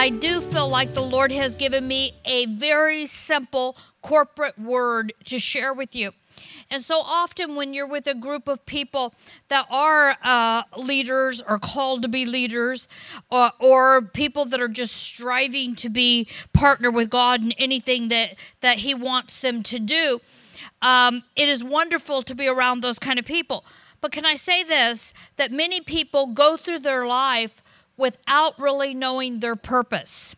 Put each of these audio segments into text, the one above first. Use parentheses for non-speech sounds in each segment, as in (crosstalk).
I do feel like the Lord has given me a very simple corporate word to share with you. And so often, when you're with a group of people that are uh, leaders or called to be leaders, or, or, people that are just striving to be partner with God in anything that, that He wants them to do, um, it is wonderful to be around those kind of people. But can I say this that many people go through their life without really knowing their purpose?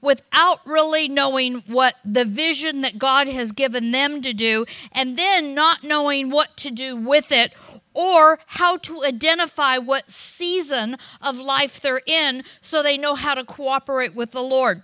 without really knowing what the vision that God has given them to do, and then not knowing what to do with it or how to identify what season of life they're in so they know how to cooperate with the Lord.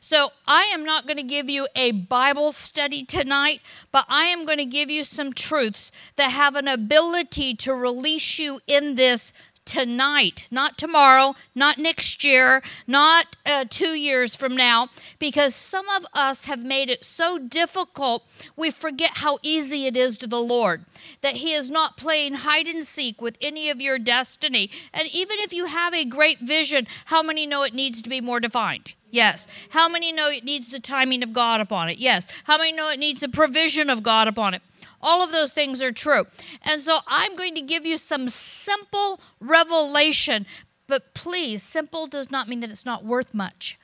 So, I am not going to give you a Bible study tonight, but I am going to give you some truths that have an ability to release you in this tonight, not tomorrow, not next year, not uh, two years from now, because some of us have made it so difficult we forget how easy it is to the Lord. That He is not playing hide and seek with any of your destiny. And even if you have a great vision, how many know it needs to be more defined? Yes. How many know it needs the timing of God upon it? Yes. How many know it needs the provision of God upon it? All of those things are true. And so I'm going to give you some simple revelation, but please, simple does not mean that it's not worth much.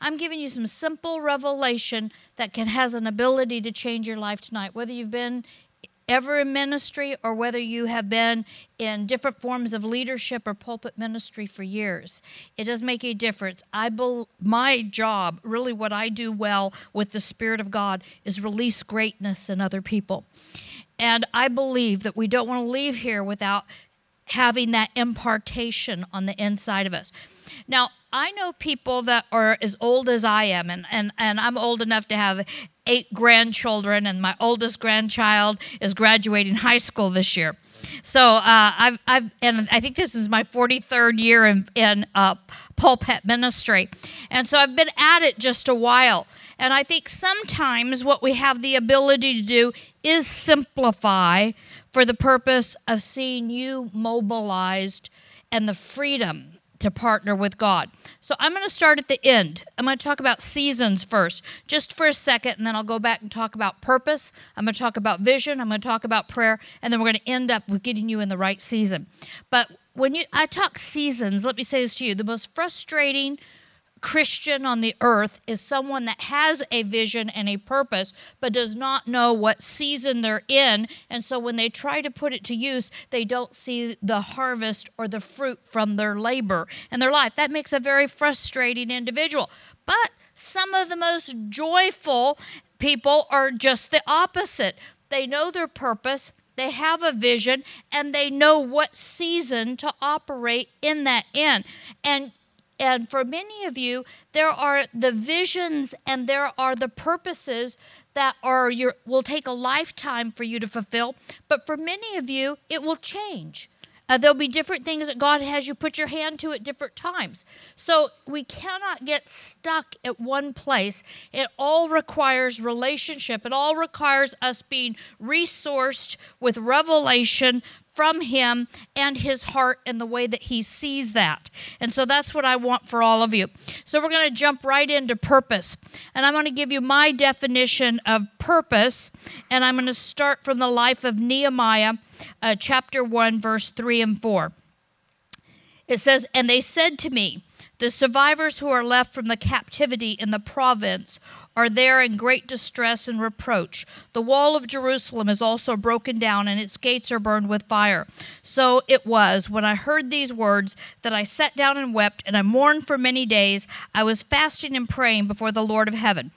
I'm giving you some simple revelation that can has an ability to change your life tonight. Whether you've been ever in ministry or whether you have been in different forms of leadership or pulpit ministry for years. It does make a difference. I be, my job, really what I do well with the spirit of God is release greatness in other people. And I believe that we don't want to leave here without having that impartation on the inside of us. Now, I know people that are as old as I am, and, and, and I'm old enough to have eight grandchildren, and my oldest grandchild is graduating high school this year. So uh, I've, I've, and I think this is my 43rd year in, in uh, pulpit ministry. And so I've been at it just a while. And I think sometimes what we have the ability to do is simplify for the purpose of seeing you mobilized and the freedom to partner with God. So I'm going to start at the end. I'm going to talk about seasons first, just for a second, and then I'll go back and talk about purpose. I'm going to talk about vision. I'm going to talk about prayer, and then we're going to end up with getting you in the right season. But when you I talk seasons, let me say this to you: the most frustrating Christian on the earth is someone that has a vision and a purpose, but does not know what season they're in. And so when they try to put it to use, they don't see the harvest or the fruit from their labor in their life. That makes a very frustrating individual. But some of the most joyful people are just the opposite. They know their purpose, they have a vision, and they know what season to operate in that in. And and for many of you, there are the visions and there are the purposes that are your will take a lifetime for you to fulfill. But for many of you, it will change. Uh, there'll be different things that God has you put your hand to at different times. So we cannot get stuck at one place. It all requires relationship. It all requires us being resourced with revelation from him and his heart and the way that he sees that. And so that's what I want for all of you. So we're going to jump right into purpose. And I'm going to give you my definition of purpose. And I'm going to start from the life of Nehemiah, uh, chapter 1, verse 3 and 4. It says, And they said to me, the survivors who are left from the captivity in the province are there in great distress and reproach. The wall of Jerusalem is also broken down, and its gates are burned with fire. So it was, when I heard these words, that I sat down and wept, and I mourned for many days. I was fasting and praying before the Lord of heaven.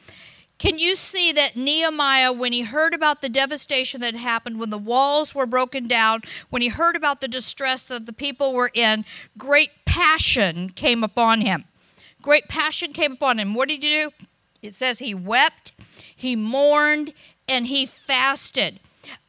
Can you see that Nehemiah, when he heard about the devastation that happened, when the walls were broken down, when he heard about the distress that the people were in, great passion came upon him. Great passion came upon him. What did he do? It says he wept, he mourned, and he fasted.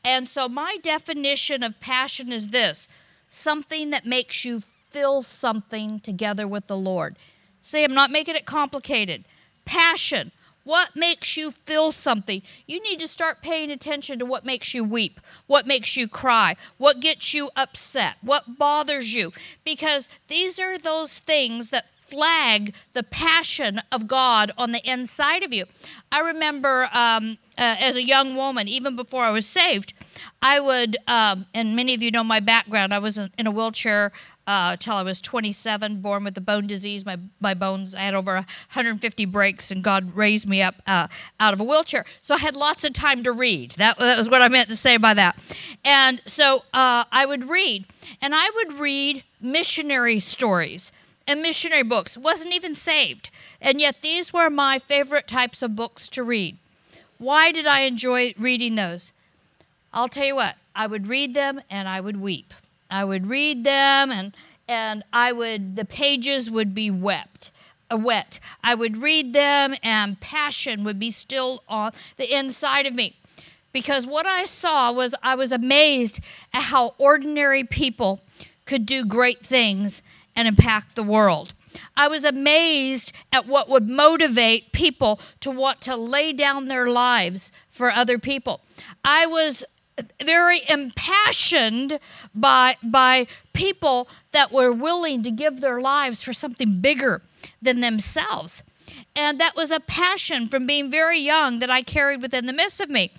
And so, my definition of passion is this something that makes you feel something together with the Lord. See, I'm not making it complicated. Passion what makes you feel something? You need to start paying attention to what makes you weep, what makes you cry, what gets you upset, what bothers you, because these are those things that flag the passion of God on the inside of you. I remember um, uh, as a young woman, even before I was saved, I would, um, and many of you know my background, I was in a wheelchair uh, till I was 27, born with a bone disease. My, my bones, I had over 150 breaks, and God raised me up uh, out of a wheelchair. So I had lots of time to read. That, that was what I meant to say by that. And so uh, I would read, and I would read missionary stories and missionary books. Wasn't even saved. And yet these were my favorite types of books to read. Why did I enjoy reading those? I'll tell you what, I would read them and I would weep. I would read them and and I would the pages would be wept uh, wet. I would read them and passion would be still on the inside of me. Because what I saw was I was amazed at how ordinary people could do great things and impact the world. I was amazed at what would motivate people to want to lay down their lives for other people. I was very impassioned by by people that were willing to give their lives for something bigger than themselves. And that was a passion from being very young that I carried within the midst of me.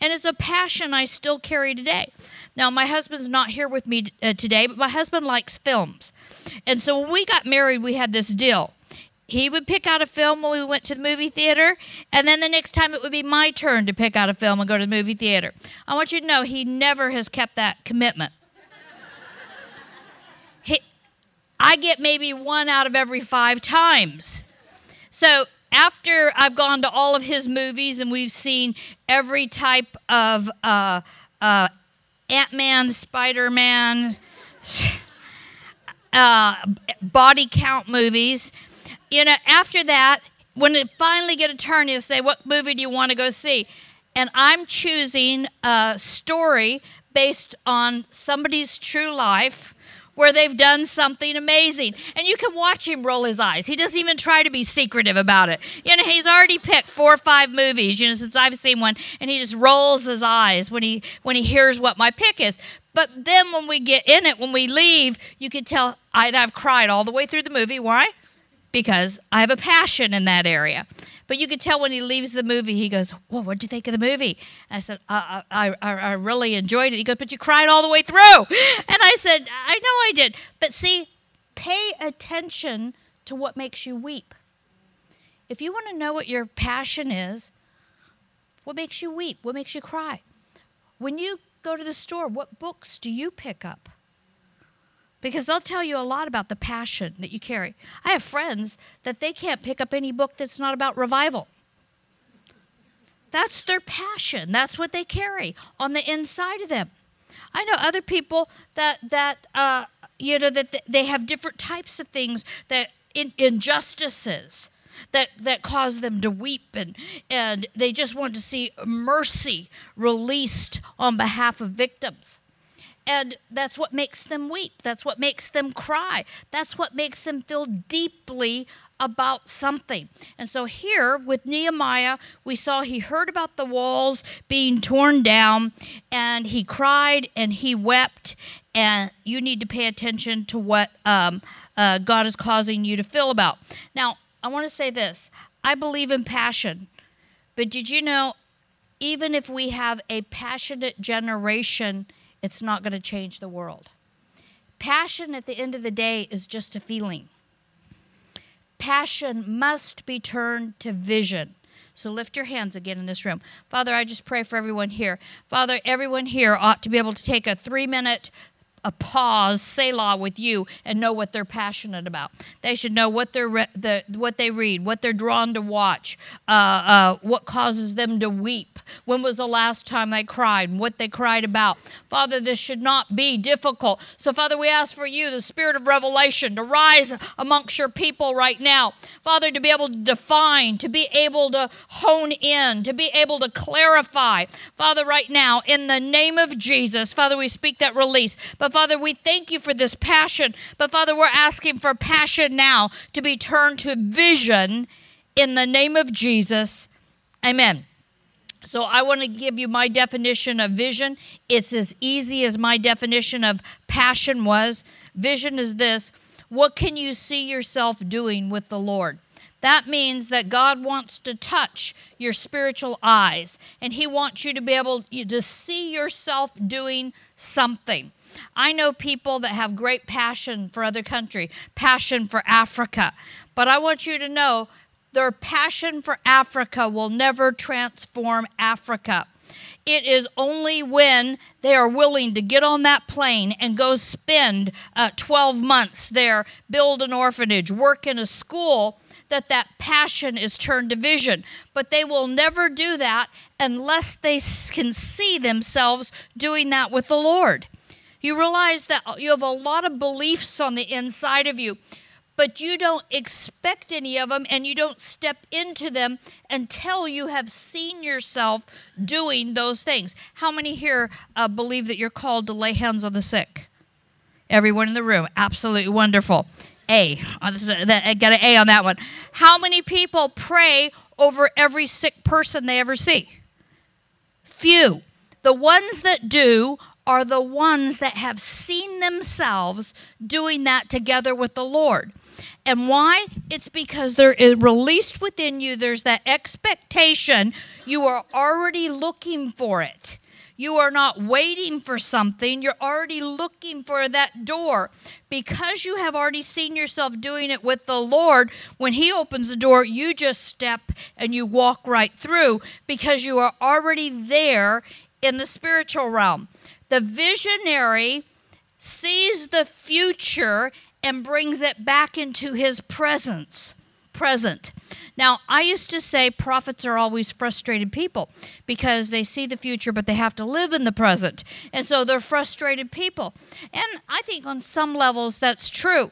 And it's a passion I still carry today. Now, my husband's not here with me uh, today, but my husband likes films. And so when we got married, we had this deal he would pick out a film when we went to the movie theater, and then the next time it would be my turn to pick out a film and go to the movie theater. I want you to know he never has kept that commitment. (laughs) he, I get maybe one out of every five times. So after I've gone to all of his movies and we've seen every type of uh, uh, Ant Man, Spider Man, (laughs) uh, body count movies you know, after that, when it finally get a turn, you say, "What movie do you want to go see?" And I'm choosing a story based on somebody's true life where they've done something amazing. And you can watch him roll his eyes. He doesn't even try to be secretive about it. You know, he's already picked four or five movies, you know, since I've seen one, and he just rolls his eyes when he when he hears what my pick is. But then when we get in it, when we leave, you can tell I'd have cried all the way through the movie. Why? Because I have a passion in that area. But you could tell when he leaves the movie, he goes, "Well, what did you think of the movie?" I said, I, I, I, I really enjoyed it." He goes, "But you cried all the way through," (laughs) and I said, "I know I did." But see, pay attention to what makes you weep. If you want to know what your passion is, what makes you weep? What makes you cry? When you go to the store, what books do you pick up? Because they'll tell you a lot about the passion that you carry. I have friends that they can't pick up any book that's not about revival. That's their passion. That's what they carry on the inside of them. I know other people that that uh, you know that they have different types of things that in, injustices that that cause them to weep and and they just want to see mercy released on behalf of victims. And that's what makes them weep. That's what makes them cry. That's what makes them feel deeply about something. And so here with Nehemiah, we saw he heard about the walls being torn down and he cried and he wept. And you need to pay attention to what um, uh, God is causing you to feel about. Now, I want to say this I believe in passion, but did you know, even if we have a passionate generation, it's not going to change the world. Passion at the end of the day is just a feeling. Passion must be turned to vision. So lift your hands again in this room. Father, I just pray for everyone here. Father, everyone here ought to be able to take a three minute a pause, Selah with you, and know what they're passionate about. They should know what they're re- the, what they read, what they're drawn to watch, uh, uh, what causes them to weep. When was the last time they cried? What they cried about. Father, this should not be difficult. So, Father, we ask for you, the spirit of revelation, to rise amongst your people right now. Father, to be able to define, to be able to hone in, to be able to clarify. Father, right now, in the name of Jesus, Father, we speak that release. But Father, we thank you for this passion. But Father, we're asking for passion now to be turned to vision in the name of Jesus. Amen. So I want to give you my definition of vision. It's as easy as my definition of passion was. Vision is this What can you see yourself doing with the Lord? That means that God wants to touch your spiritual eyes and He wants you to be able to see yourself doing something. I know people that have great passion for other country, passion for Africa. But I want you to know their passion for Africa will never transform Africa. It is only when they are willing to get on that plane and go spend uh, 12 months there, build an orphanage, work in a school, that that passion is turned to vision. But they will never do that unless they can see themselves doing that with the Lord. You realize that you have a lot of beliefs on the inside of you, but you don't expect any of them and you don't step into them until you have seen yourself doing those things. How many here uh, believe that you're called to lay hands on the sick? Everyone in the room, absolutely wonderful. A. I got an A on that one. How many people pray over every sick person they ever see? Few. The ones that do are the ones that have seen themselves doing that together with the Lord. And why? It's because there is released within you, there's that expectation. You are already looking for it. You are not waiting for something, you're already looking for that door. Because you have already seen yourself doing it with the Lord, when He opens the door, you just step and you walk right through because you are already there in the spiritual realm. The visionary sees the future and brings it back into His presence present. Now, I used to say prophets are always frustrated people because they see the future, but they have to live in the present. And so they're frustrated people. And I think on some levels that's true.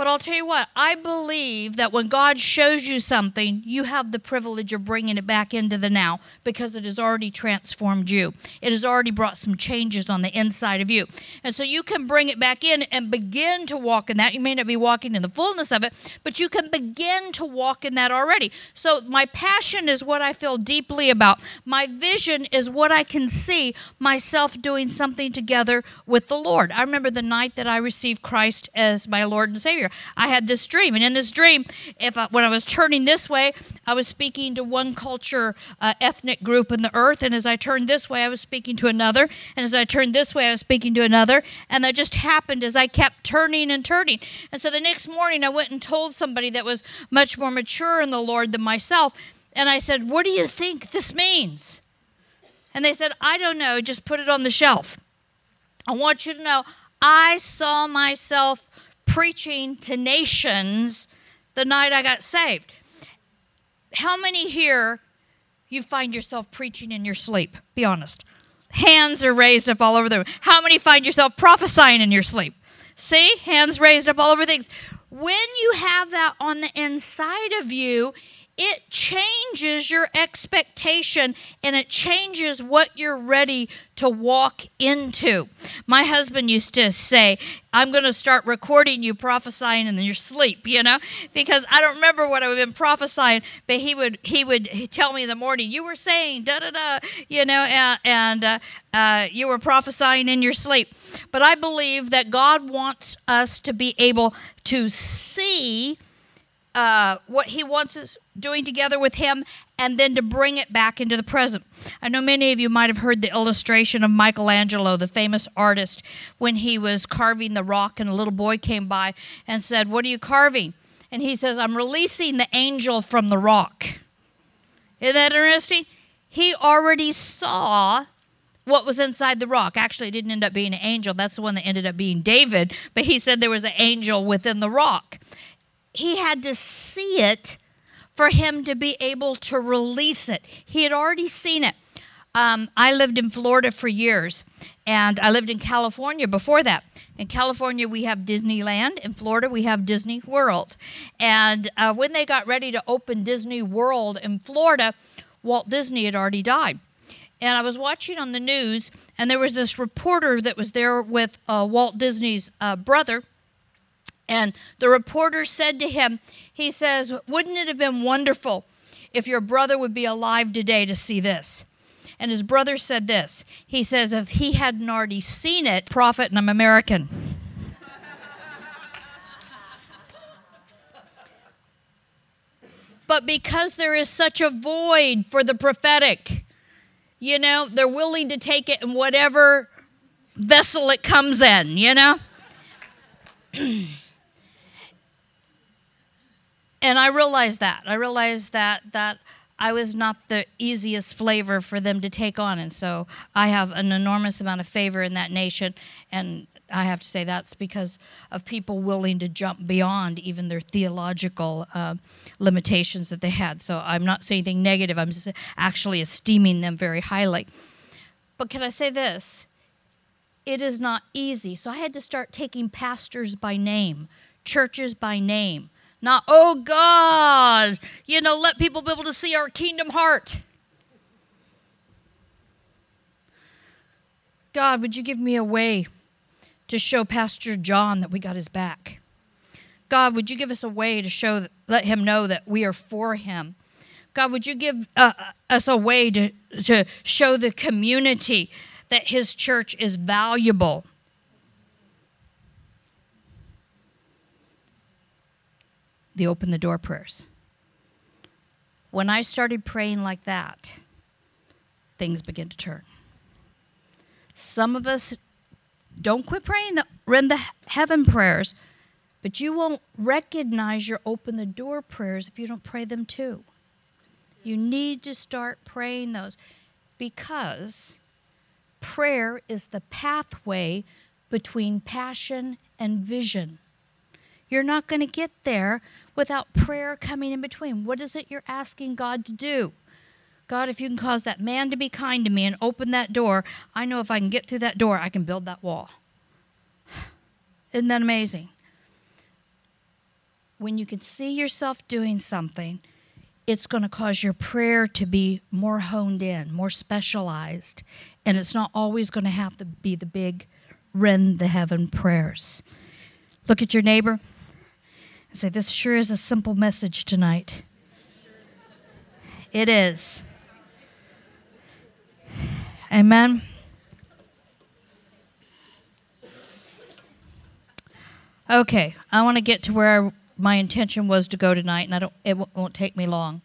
But I'll tell you what, I believe that when God shows you something, you have the privilege of bringing it back into the now because it has already transformed you. It has already brought some changes on the inside of you. And so you can bring it back in and begin to walk in that. You may not be walking in the fullness of it, but you can begin to walk in that already. So my passion is what I feel deeply about. My vision is what I can see myself doing something together with the Lord. I remember the night that I received Christ as my Lord and Savior. I had this dream, and in this dream, if I, when I was turning this way, I was speaking to one culture, uh, ethnic group in the earth, and as I turned this way, I was speaking to another, and as I turned this way, I was speaking to another, and that just happened as I kept turning and turning. And so the next morning, I went and told somebody that was much more mature in the Lord than myself, and I said, "What do you think this means?" And they said, I don't know, just put it on the shelf. I want you to know I saw myself preaching to nations the night I got saved. How many here you find yourself preaching in your sleep? Be honest. Hands are raised up all over the room. How many find yourself prophesying in your sleep? See, hands raised up all over things. When you have that on the inside of you, it changes your expectation and it changes what you're ready to walk into. My husband used to say, I'm going to start recording you prophesying in your sleep, you know, because I don't remember what I've been prophesying, but he would he would tell me in the morning, you were saying da da da, you know, and, and uh, uh, you were prophesying in your sleep. But I believe that God wants us to be able to see uh, what he wants us doing together with him and then to bring it back into the present. I know many of you might have heard the illustration of Michelangelo, the famous artist, when he was carving the rock and a little boy came by and said, What are you carving? And he says, I'm releasing the angel from the rock. Isn't that interesting? He already saw what was inside the rock. Actually, it didn't end up being an angel. That's the one that ended up being David. But he said there was an angel within the rock he had to see it for him to be able to release it. He had already seen it. Um, I lived in Florida for years, and I lived in California before that. In California, we have Disneyland. In Florida, we have Disney World. And uh, when they got ready to open Disney World in Florida, Walt Disney had already died. And I was watching on the news, and there was this reporter that was there with uh, Walt Disney's uh, brother and the reporter said to him, He says, Wouldn't it have been wonderful if your brother would be alive today to see this? And his brother said this. He says, If he hadn't already seen it, prophet, and I'm American. but because there is such a void for the prophetic, you know, they're willing to take it in whatever vessel it comes in, you know? (clears throat) and I realized that. I realized that that I was not the easiest flavor for them to take on, and so I have an enormous amount of favor in that nation, and I have to say that's because of people willing to jump beyond even their theological uh, limitations that they had. So I'm not saying anything negative. I'm just actually esteeming them very highly. But can I say this? It is not easy. So I had to start taking pastors by name, churches by name not, oh God, you know, let people be able to see our kingdom heart. God, would you give me a way to show Pastor John that we got his back? God, would you give us a way to show, let him know that we are for him? God, would you give uh, us a way to, to show the community that his church is valuable? The open the door prayers. When I started praying like that, things begin to turn. Some of us don't quit praying the the heaven prayers, but you won't recognize your open the door prayers if you don't pray them too. You need to start praying those because prayer is the pathway between passion and vision. You're not going to get there without prayer coming in between. What is it you're asking God to do? God, if you can cause that man to be kind to me and open that door, I know if I can get through that door, I can build that wall. (sighs) Isn't that amazing? When you can see yourself doing something, it's going to cause your prayer to be more honed in, more specialized, and it's not always going to have to be the big rend the heaven prayers. Look at your neighbor and say, This sure is a simple message tonight. It is. Amen. Okay, I want to get to where I, my intention was to go tonight, and I don't. It won't, won't take me long.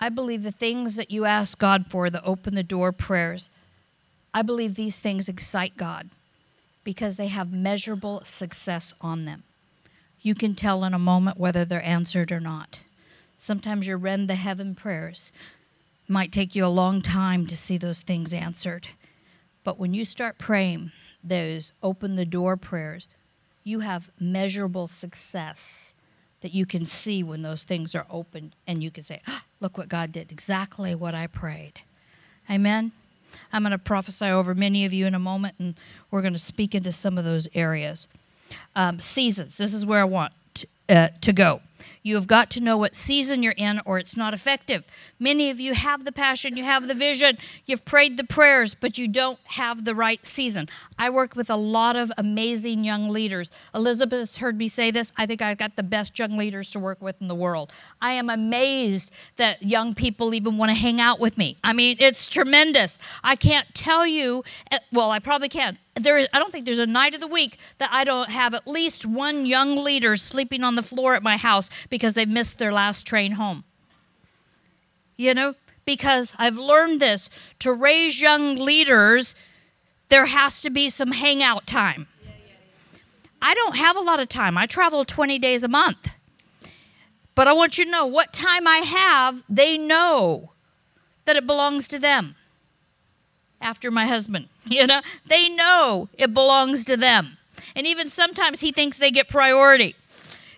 I believe the things that you ask God for, the open the door prayers, I believe these things excite God because they have measurable success on them you can tell in a moment whether they're answered or not. Sometimes your rend the heaven prayers might take you a long time to see those things answered. But when you start praying those open the door prayers, you have measurable success that you can see when those things are opened and you can say, oh, Look what God did, exactly what I prayed. Amen. I'm going to prophesy over many of you in a moment, and we're going to speak into some of those areas. Um, seasons. This is where I want to, uh, to go. You have got to know what season you're in, or it's not effective. Many of you have the passion, you have the vision, you've prayed the prayers, but you don't have the right season. I work with a lot of amazing young leaders. Elizabeth heard me say this. I think I've got the best young leaders to work with in the world. I am amazed that young people even want to hang out with me. I mean, it's tremendous. I can't tell you, eh, well, I probably can there is, I don't think there's a night of the week that I don't have at least one young leader sleeping on the floor at my house because they missed their last train home. You know, because I've learned this to raise young leaders, there has to be some hangout time. I don't have a lot of time. I travel 20 days a month. But I want you to know what time I have, they know that it belongs to them after my husband. (laughs) You know, they know it belongs to them. And even sometimes he thinks they get priority.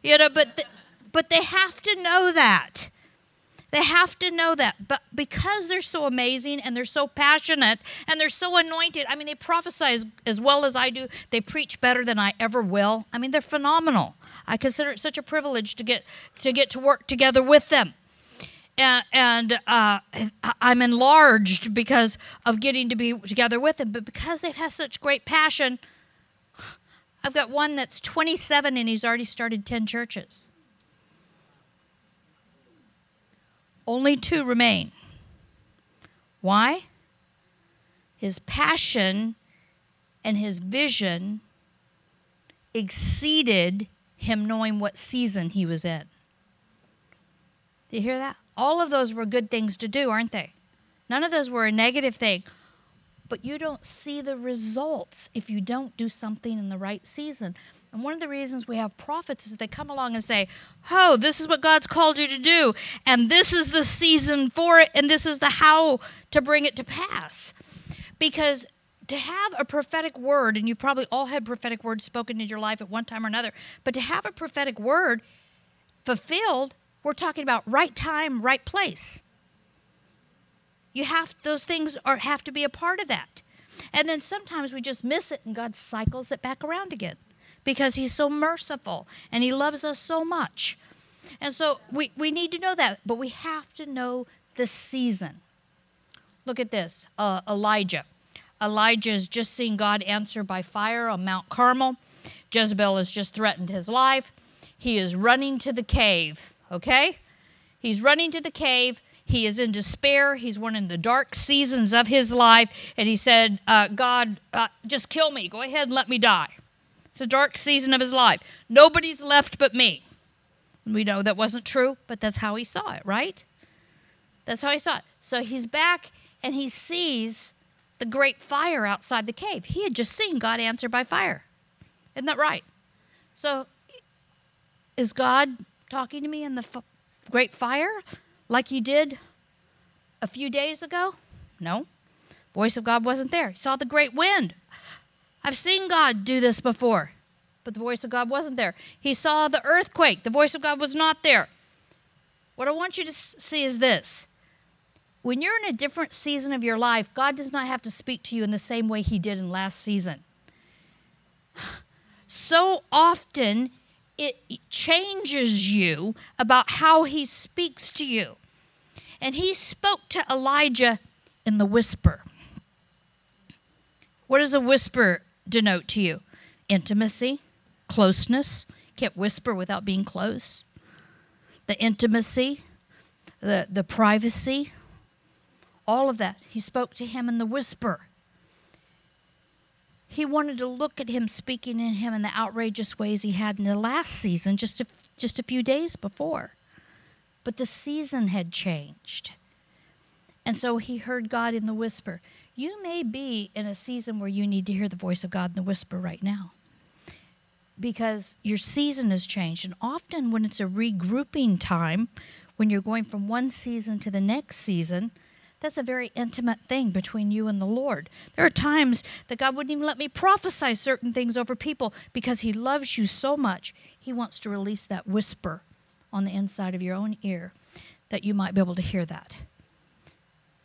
You know, but th- but they have to know that. They have to know that. But because they're so amazing and they're so passionate and they're so anointed, I mean, they prophesy as, as well as I do. They preach better than I ever will. I mean, they're phenomenal. I consider it such a privilege to get to get to work together with them and, and uh, I'm enlarged because of getting to be together with them. But because they've had such great passion, I've got one that's 27 and he's already started 10 churches. Only two remain. Why? His passion and his vision exceeded him knowing what season he was in. Do you hear that? All of those were good things to do, aren't they? None of those were a negative thing. But you don't see the results if you don't do something in the right season. And one of the reasons we have prophets is they come along and say, Oh, this is what God's called you to do, and this is the season for it, and this is the how to bring it to pass. Because to have a prophetic word, and you've probably all had prophetic words spoken in your life at one time or another, but to have a prophetic word fulfilled, we're talking about right time, right place. You have those things are have to be a part of that. And then sometimes we just miss it and God cycles it back around again because he's so merciful and he loves us so much. And so we, we need to know that, but we have to know the season. Look at this uh, Elijah. Elijah has just seen God answer by fire on Mount Carmel. Jezebel has just threatened his life. He is running to the cave, okay? He's running to the cave. He is in despair. He's one in the dark seasons of his life. And he said, uh, God, uh, just kill me. Go ahead and let me die. It's a dark season of his life. Nobody's left but me. We know that wasn't true, but that's how he saw it, right? That's how he saw it. So he's back and he sees the great fire outside the cave. He had just seen God answer by fire. Isn't that right? So is God talking to me in the f- great fire like he did a few days ago? No. Voice of God wasn't there. He saw the great wind. I've seen God do this before, but the voice of God wasn't there. He saw the earthquake, the voice of God was not there. What I want you to see is this when you're in a different season of your life, God does not have to speak to you in the same way He did in last season. (sighs) So often, it changes you about how He speaks to you. And He spoke to Elijah in the whisper. What is a whisper denote to you? Intimacy, closeness. Can't whisper without being close. The intimacy, the, the privacy, all of that. He spoke to him in the whisper. He wanted to look at him speaking in him in the outrageous ways he had in the last season, just a, just a few days before. But the season had changed. And so he heard God in the whisper. You may be in a season where you need to hear the voice of God in the whisper right now because your season has changed. And often, when it's a regrouping time, when you're going from one season to the next season, that's a very intimate thing between you and the Lord. There are times that God wouldn't even let me prophesy certain things over people because He loves you so much. He wants to release that whisper on the inside of your own ear that you might be able to hear that.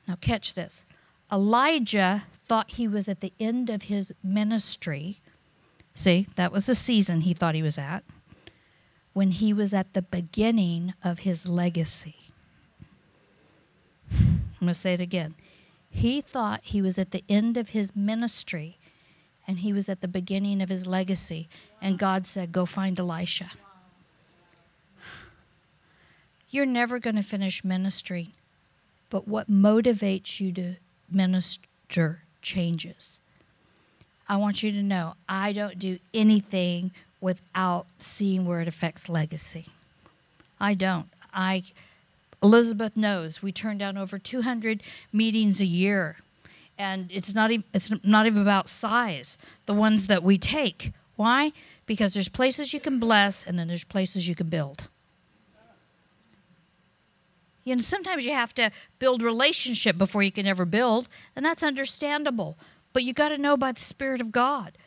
Now, catch this. Elijah thought he was at the end of his ministry. See, that was the season he thought he was at. When he was at the beginning of his legacy. I'm going to say it again. He thought he was at the end of his ministry and he was at the beginning of his legacy. And God said, Go find Elisha. You're never going to finish ministry, but what motivates you to minister changes. I want you to know I don't do anything without seeing where it affects legacy. I don't. I Elizabeth knows we turn down over 200 meetings a year and it's not even it's not even about size the ones that we take why because there's places you can bless and then there's places you can build you know, sometimes you have to build relationship before you can ever build, and that's understandable. But you got to know by the Spirit of God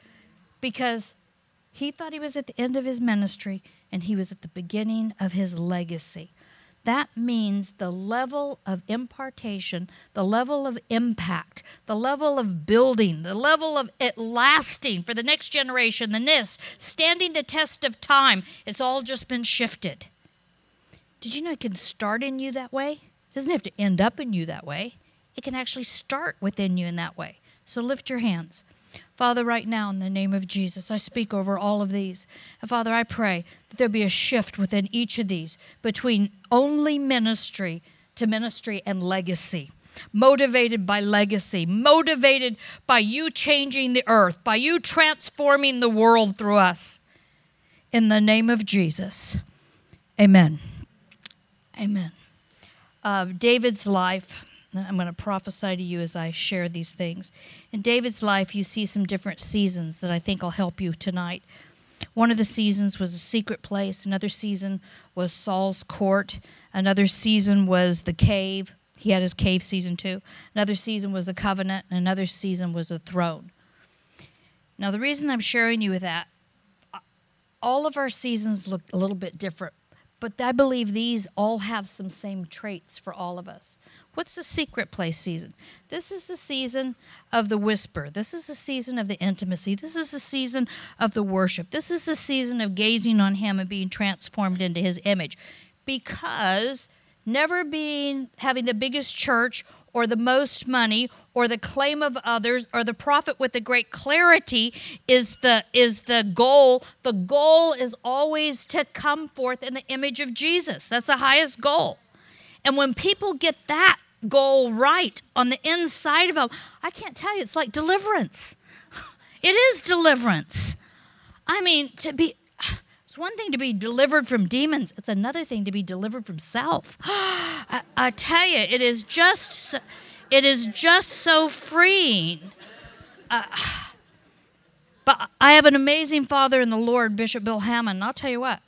because he thought he was at the end of his ministry and he was at the beginning of his legacy. That means the level of impartation, the level of impact, the level of building, the level of it lasting for the next generation, the NIST, standing the test of time, it's all just been shifted. Did you know it can start in you that way? It doesn't have to end up in you that way. It can actually start within you in that way. So lift your hands. Father, right now, in the name of Jesus, I speak over all of these. And Father, I pray that there be a shift within each of these between only ministry to ministry and legacy. Motivated by legacy, motivated by you changing the earth, by you transforming the world through us. In the name of Jesus, amen. Amen. uh, David's life, I'm going to prophesy to you as I share these things. In David's life, you see some different seasons that I think will help you tonight. One of the seasons was a secret place, another season was Saul's court, another season was the cave. He had his cave season too. Another season was the covenant, and another season was the throne. Now, the reason I'm sharing you with that, all of our seasons look a little bit different, but I believe these all have some same traits for all of us. What's the secret place season? This is the season of the whisper. This is the season of the intimacy. This is the season of the worship. This is the season of gazing on Him and being transformed into His image. Because never being having the biggest church or the most money or the claim of others or the prophet with the great clarity is the is the goal. The goal is always to come forth in the image of Jesus. That's the highest goal. And when people get that goal right on the inside of them I can't tell you it's like deliverance. (sighs) It is deliverance. I mean to be it's one thing to be delivered from demons, it's another thing to be delivered from self. (gasps) I, I, tell you, it is just it is just so freeing. Uh, (sighs) but I have an amazing father in the Lord, Bishop Bill Hamon. I'll tell you what,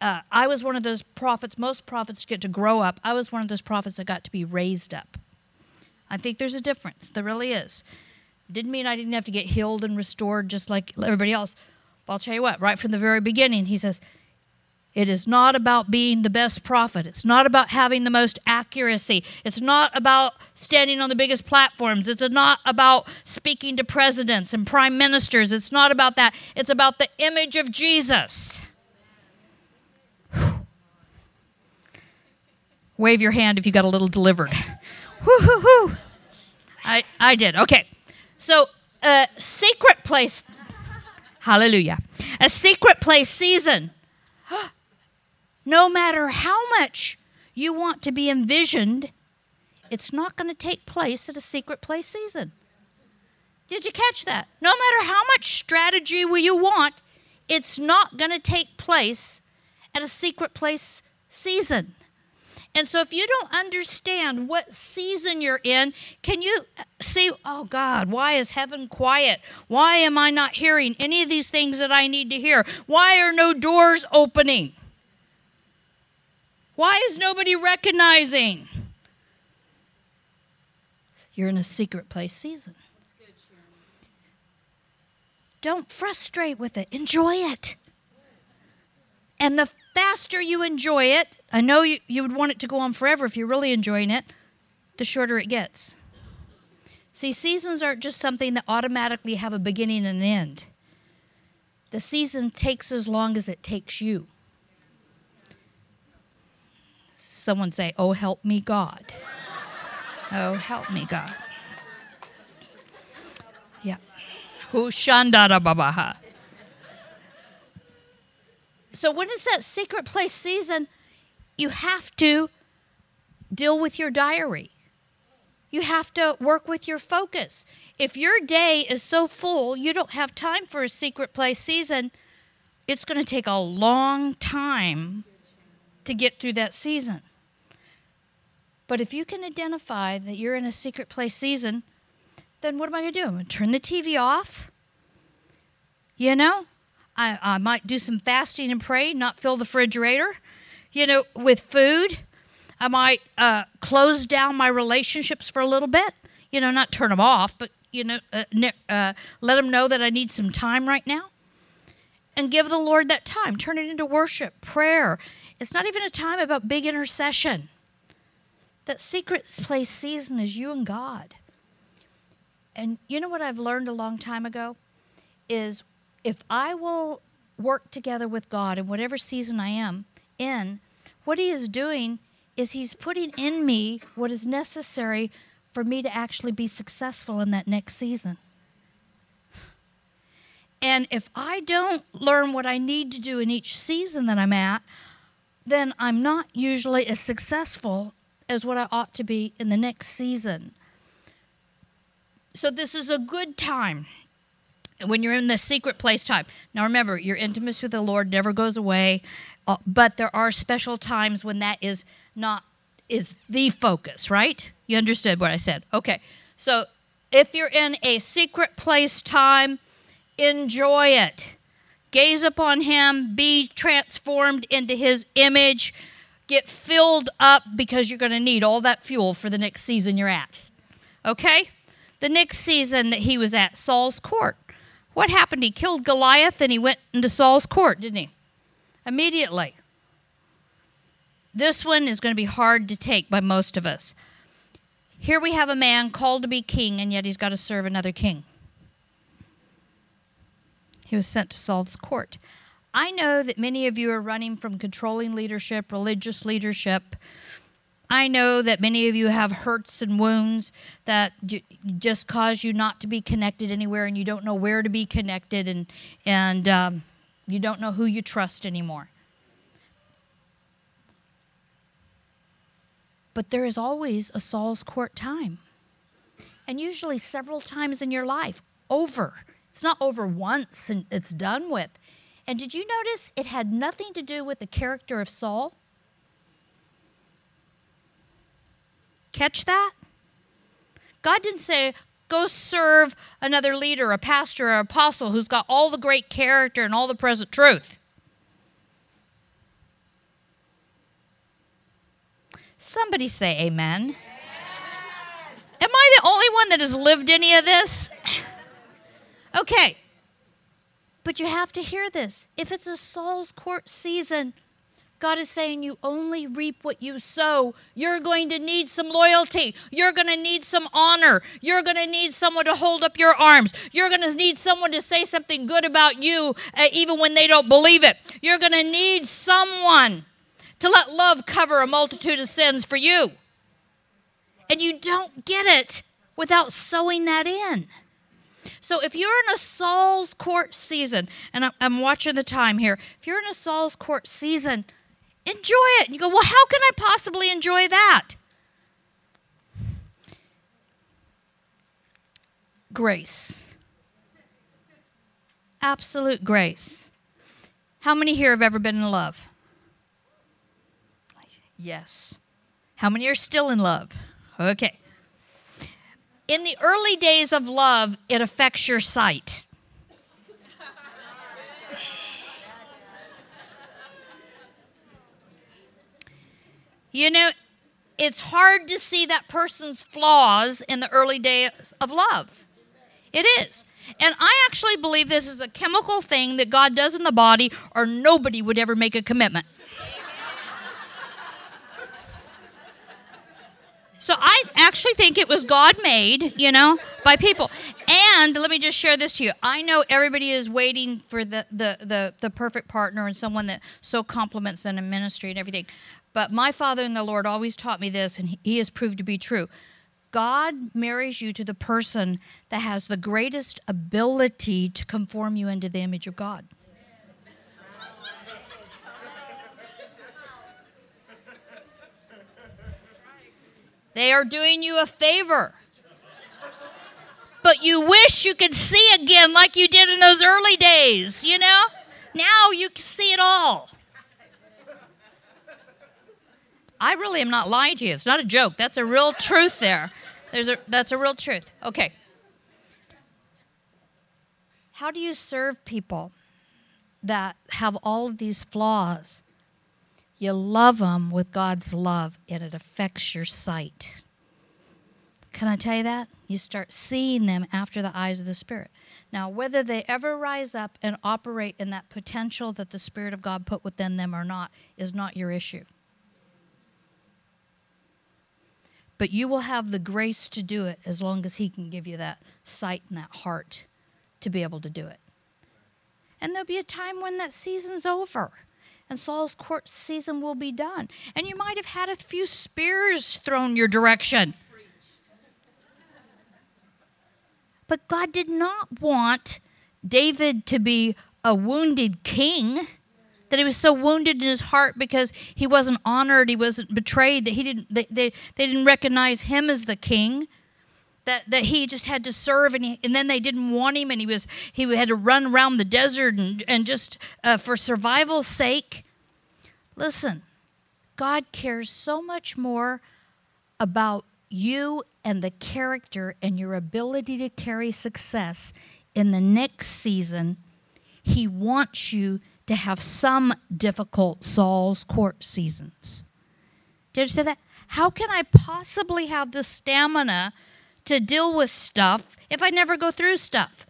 uh, I was one of those prophets. Most prophets get to grow up. I was one of those prophets that got to be raised up. I think there's a difference. There really is. Didn't mean I didn't have to get healed and restored just like everybody else. I'll tell you what, right from the very beginning, he says, it is not about being the best prophet. It's not about having the most accuracy. It's not about standing on the biggest platforms. It's not about speaking to presidents and prime ministers. It's not about that. It's about the image of Jesus. Wave your hand if you got a little delivered. (laughs) Woo-hoo-hoo. I, I did. Okay. So, uh, secret place Hallelujah. A secret place season. (gasps) no matter how much you want to be envisioned, it's not going to take place at a secret place season. Did you catch that? No matter how much strategy you want, it's not going to take place at a secret place season. And so, if you don't understand what season you're in, can you say, Oh God, why is heaven quiet? Why am I not hearing any of these things that I need to hear? Why are no doors opening? Why is nobody recognizing? You're in a secret place season. Don't frustrate with it, enjoy it. And the faster you enjoy it, I know you, you would want it to go on forever if you're really enjoying it, the shorter it gets. See, seasons aren't just something that automatically have a beginning and an end. The season takes as long as it takes you. Someone say, Oh, help me, God. oh, help me, God. Yeah. Hushandara babaha. So when it's that secret place season, you have to deal with your diary. You have to work with your focus. If your day is so full, you don't have time for a secret place season, it's going to take a long time to get through that season. But if you can identify that you're in a secret place season, then what am I going to do? I'm going to turn the TV off. You know, I, I might do some fasting and pray, not fill the refrigerator, you know, with food. I might uh, close down my relationships for a little bit, you know, not turn them off, but, you know, uh, uh, let them know that I need some time right now. And give the Lord that time. Turn it into worship, prayer. It's not even a time about big intercession. That secret place season is you and God. And you know what I've learned a long time ago? Is if I will work together with God in whatever season I am in, what He is doing is He's putting in me what is necessary for me to actually be successful in that next season. And if I don't learn what I need to do in each season that I'm at, then I'm not usually as successful as what I ought to be in the next season. So, this is a good time when you're in the secret place time. Now remember, your intimacy with the Lord never goes away, uh, but there are special times when that is not is the focus, right? You understood what I said. Okay. So if you're in a secret place time, enjoy it. Gaze upon him, be transformed into his image, get filled up because you're going to need all that fuel for the next season you're at. Okay? The next season that he was at, Saul's court. What happened? He killed Goliath and he went into Saul's court, didn't he? Immediately. This one is going to be hard to take by most of us. Here we have a man called to be king, and yet he's got to serve another king. He was sent to Saul's court. I know that many of you are running from controlling leadership, religious leadership. I know that many of you have hurts and wounds that just cause you not to be connected anywhere, and you don't know where to be connected, and and um, you don't know who you trust anymore. But there is always a Saul's court time. And usually several times in your life, over. It's not over once and it's done with. And did you notice it had nothing to do with the character of Saul? Catch that? God didn't say, go serve another leader, a pastor, or apostle who's got all the great character and all the present truth. Somebody say amen. amen. Am I the only one that has lived any of this? okay. But you have to hear this. If it's a Saul's court season, God is saying you only reap what you sow. You're going to need some loyalty. You're going to need some honor. You're going to need someone to hold up your arms. You're going to need someone to say something good about you, uh, even when they don't believe it. You're going to need someone to let love cover a multitude of sins for you. And you don't get it without sowing that in. So if you're in a Saul's court season, and I'm watching the time here, if you're in a Saul's court season, enjoy it. And you go, well, how can I possibly enjoy that? Grace. Absolute grace. How many here have ever been in love? Yes. How many are still in love? Okay. In the early days of love, it affects your sight. You know, it's hard to see that person's flaws in the early days of love. It is. And I actually believe this is a chemical thing that God does in the body, or nobody would ever make a commitment. So I actually think it was God made, you know, by people. And let me just share this to you. I know everybody is waiting for the, the, the, the perfect partner and someone that so complements them in ministry and everything. But my Father in the Lord always taught me this, and he has proved to be true. God marries you to the person that has the greatest ability to conform you into the image of God. They are doing you a favor. But you wish you could see again like you did in those early days, you know? Now you can see it all. I really am not lying to you. It's not a joke. That's a real truth there. There's a that's a real truth. Okay. How do you serve people that have all of these flaws? You love them with God's love, and it affects your sight. Can I tell you that? You start seeing them after the eyes of the Spirit. Now, whether they ever rise up and operate in that potential that the Spirit of God put within them or not is not your issue. But you will have the grace to do it as long as He can give you that sight and that heart to be able to do it. And there'll be a time when that season's over and Saul's court season will be done. And you might have had a few spears thrown your direction. But God did not want David to be a wounded king, that he was so wounded in his heart because he wasn't honored, he wasn't betrayed, that he didn't they, they, they didn't recognize him as the king that, that he just had to serve and, he, and then they didn't want him and he was he had to run around the desert and, and just uh, for survival's sake listen God cares so much more about you and the character and your ability to carry success in the next season. He wants you to have some difficult Saul's court seasons. Did you say that? How can I possibly have the stamina to deal with stuff if I never go through stuff?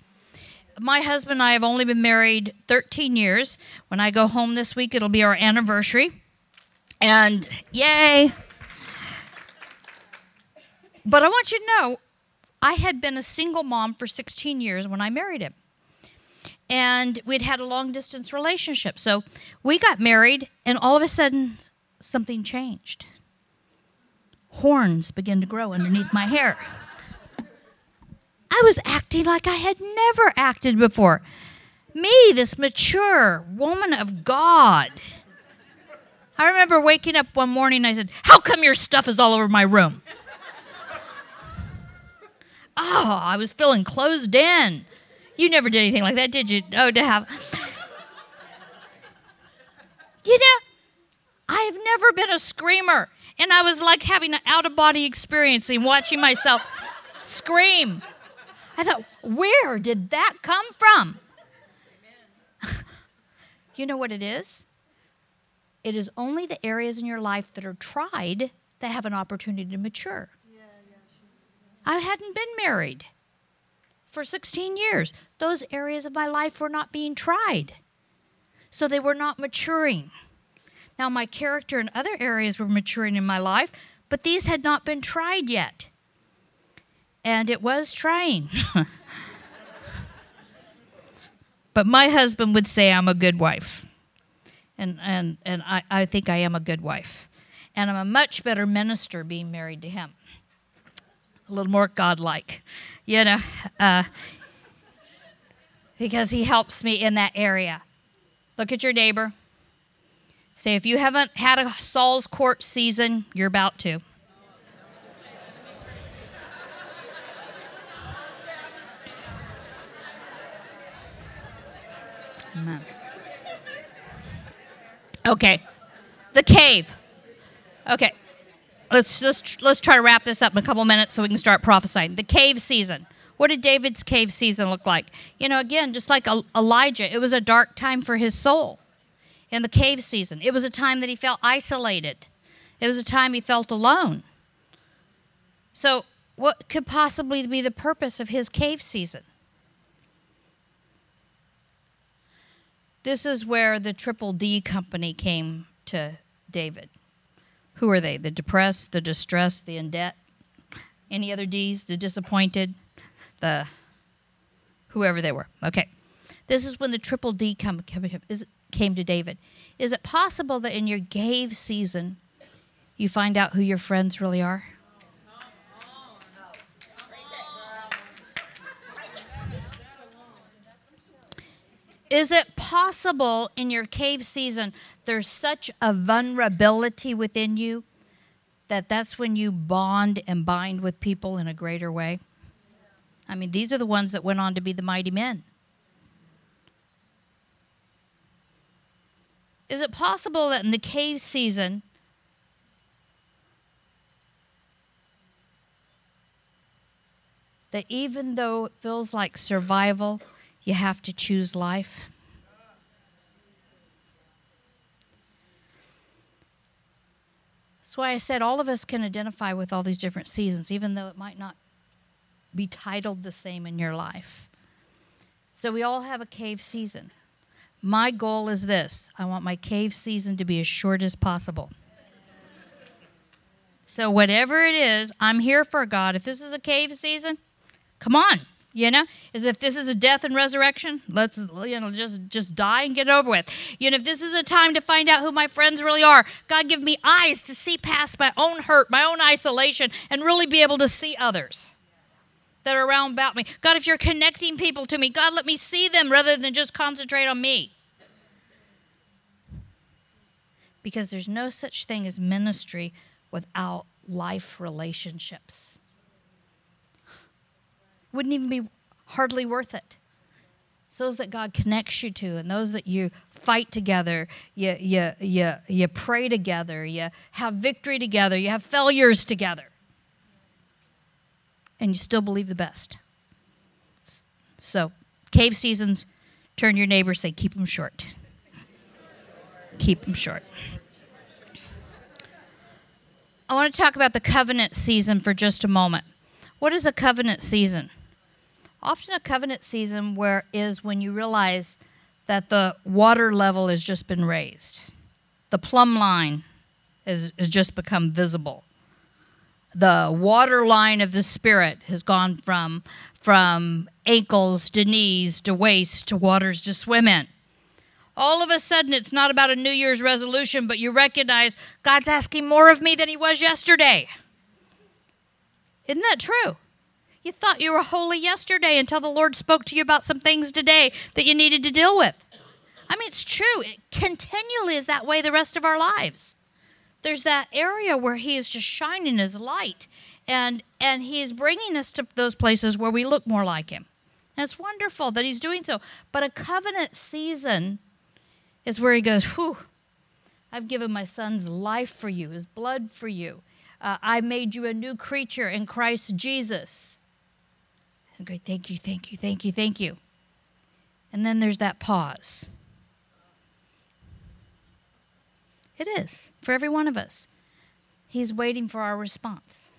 My husband and I have only been married 13 years. When I go home this week, it'll be our anniversary. And yay! But I want you to know, I had been a single mom for 16 years when I married him. And we'd had a long distance relationship. So we got married, and all of a sudden, something changed. Horns began to grow underneath my hair. I was acting like I had never acted before. Me, this mature woman of God. I remember waking up one morning I said, How come your stuff is all over my room? oh, I was feeling closed in. You never did anything like that, did you? Oh, to have. You know, I've never been a screamer. And I was like having an out of body experience and watching myself scream. I thought, where did that come from? (laughs) you know what it is? It is only the areas in your life that are tried that have an opportunity to mature. I hadn't been married for 16 years. Those areas of my life were not being tried. So they were not maturing. Now, my character in other areas were maturing in my life, but these had not been tried yet. And it was trying. but my husband would say I'm a good wife. And, and, and I, I think I am a good wife. And I'm a much better minister being married to him a little more godlike, you know, uh, because he helps me in that area. Look at your neighbor. Say, if you haven't had a Saul's court season, you're about to. Amen. Okay. The cave. Okay let's let's let's try to wrap this up in a couple minutes so we can start prophesying. The cave season. What did David's cave season look like? You know, again, just like Elijah, it was a dark time for his soul in the cave season. It was a time that he felt isolated. It was a time he felt alone. So, what could possibly be the purpose of his cave season? This is where the Triple D company came to David. Who are they? The depressed, the distressed, the in debt? Any other D's? The disappointed? The whoever they were. Okay. This is when the triple D come, came to David. Is it possible that in your cave season you find out who your friends really are? Is it possible in your cave season there's such a vulnerability within you that that's when you bond and bind with people in a greater way? I mean, these are the ones that went on to be the mighty men. Is it possible that in the cave season, that even though it feels like survival, you have to choose life. That's why I said all of us can identify with all these different seasons, even though it might not be titled the same in your life. So we all have a cave season. My goal is this I want my cave season to be as short as possible. So, whatever it is, I'm here for God. If this is a cave season, come on. You know, as if this is a death and resurrection, let's you know just just die and get it over with. You know, if this is a time to find out who my friends really are, God give me eyes to see past my own hurt, my own isolation, and really be able to see others that are around about me. God, if you're connecting people to me, God, let me see them rather than just concentrate on me. Because there's no such thing as ministry without life relationships wouldn't even be hardly worth it. It's those that God connects you to and those that you fight together, you, you, you, you pray together, you have victory together, you have failures together. And you still believe the best. So, cave seasons, turn your neighbor, say, keep them short. Keep them short. I want to talk about the covenant season for just a moment. What is a covenant season? Often a covenant season where is when you realize that the water level has just been raised. The plumb line has, has just become visible. The water line of the spirit has gone from from ankles to knees to waist to waters to swim in. All of a sudden, it's not about a New Year's resolution, but you recognize God's asking more of me than He was yesterday. Isn't that true? You thought you were holy yesterday until the Lord spoke to you about some things today that you needed to deal with. I mean, it's true. It continually is that way the rest of our lives. There's that area where He is just shining His light, and and He's bringing us to those places where we look more like Him. And it's wonderful that He's doing so. But a covenant season is where He goes, "Whew, I've given my Son's life for you, His blood for you. Uh, I made you a new creature in Christ Jesus." Go, thank you, thank you, thank you, thank you. And then there's that pause. It is for every one of us. He's waiting for our response.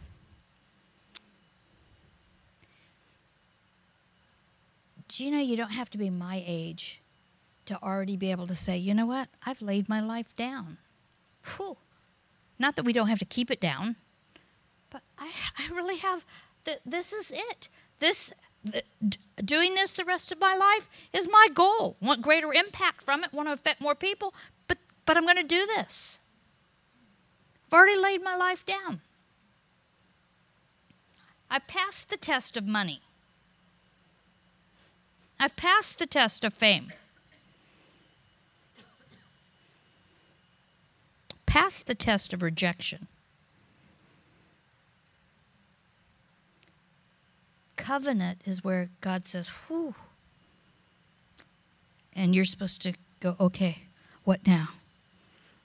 Do you know you don't have to be my age to already be able to say, you know what? I've laid my life down. Whew. Not that we don't have to keep it down, but I, I really have, th- this is it this doing this the rest of my life is my goal. Want greater impact from it, want to affect more people, but but I'm going to do this. I've already laid my life down. I passed the test of money. I've passed the test of fame. Passed the test of rejection. Covenant is where God says, whew. And you're supposed to go, okay, what now?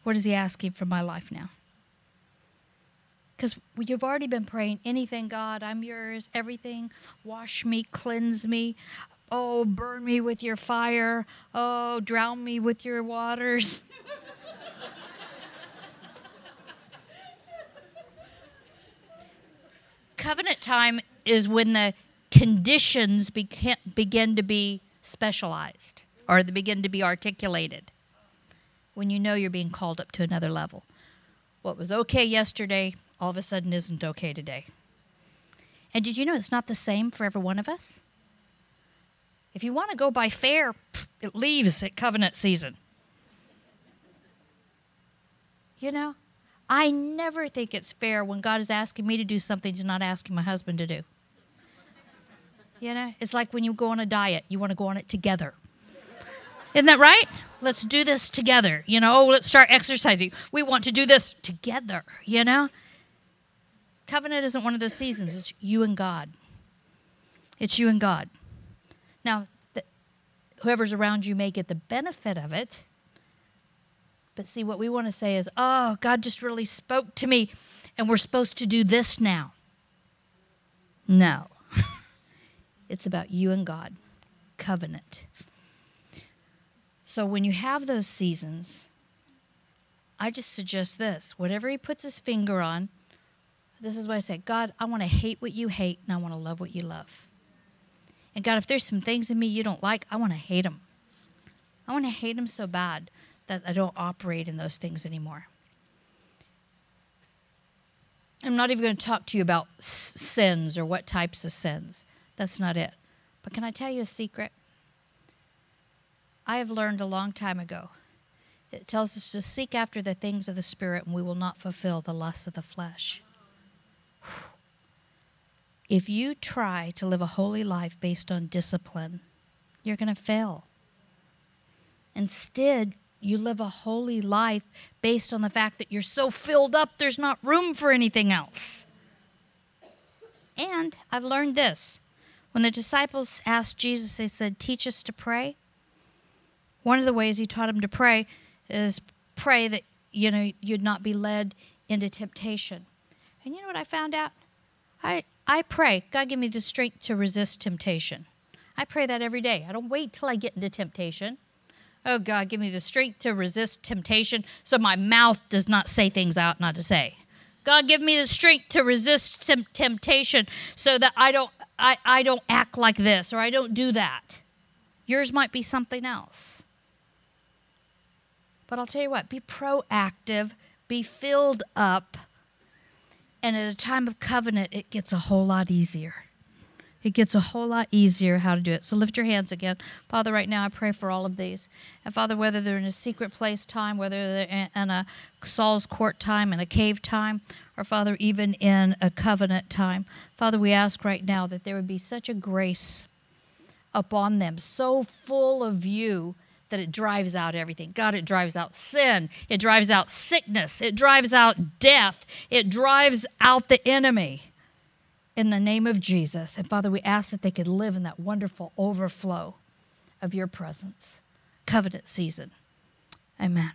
What is He asking for my life now? Because you've already been praying anything, God, I'm yours, everything. Wash me, cleanse me. Oh, burn me with your fire. Oh, drown me with your waters. (laughs) Covenant time is when the conditions begin to be specialized or they begin to be articulated when you know you're being called up to another level. What was okay yesterday all of a sudden isn't okay today. And did you know it's not the same for every one of us? If you want to go by fair, it leaves at covenant season. You know, I never think it's fair when God is asking me to do something He's not asking my husband to do. You know, it's like when you go on a diet, you want to go on it together. Isn't that right? Let's do this together. You know, oh, let's start exercising. We want to do this together, you know? Covenant isn't one of those seasons, it's you and God. It's you and God. Now, the, whoever's around you may get the benefit of it. But see, what we want to say is, oh, God just really spoke to me, and we're supposed to do this now. No. It's about you and God, covenant. So when you have those seasons, I just suggest this whatever He puts His finger on, this is what I say God, I want to hate what you hate, and I want to love what you love. And God, if there's some things in me you don't like, I want to hate them. I want to hate them so bad that I don't operate in those things anymore. I'm not even going to talk to you about sins or what types of sins. That's not it. But can I tell you a secret? I have learned a long time ago. It tells us to seek after the things of the Spirit, and we will not fulfill the lusts of the flesh. (sighs) If you try to live a holy life based on discipline, you're going to fail. Instead, you live a holy life based on the fact that you're so filled up, there's not room for anything else. And I've learned this When the disciples asked Jesus, they said, Teach us to pray. One of the ways he taught them to pray is pray that you know you'd not be led into temptation. And you know what I found out? I I pray, God give me the strength to resist temptation. I pray that every day. I don't wait till I get into temptation. Oh God, give me the strength to resist temptation so my mouth does not say things out not to say. God, give me the strength to resist temptation so that I don't I, I don't act like this or I don't do that. Yours might be something else. But I'll tell you what, be proactive, be filled up, and at a time of covenant, it gets a whole lot easier. It gets a whole lot easier how to do it. So lift your hands again. Father, right now I pray for all of these. And Father, whether they're in a secret place time, whether they're in a Saul's court time, in a cave time, or Father, even in a covenant time, Father, we ask right now that there would be such a grace upon them, so full of you that it drives out everything. God, it drives out sin, it drives out sickness, it drives out death, it drives out the enemy in the name of Jesus. And Father, we ask that they could live in that wonderful overflow of your presence. Covenant season. Amen.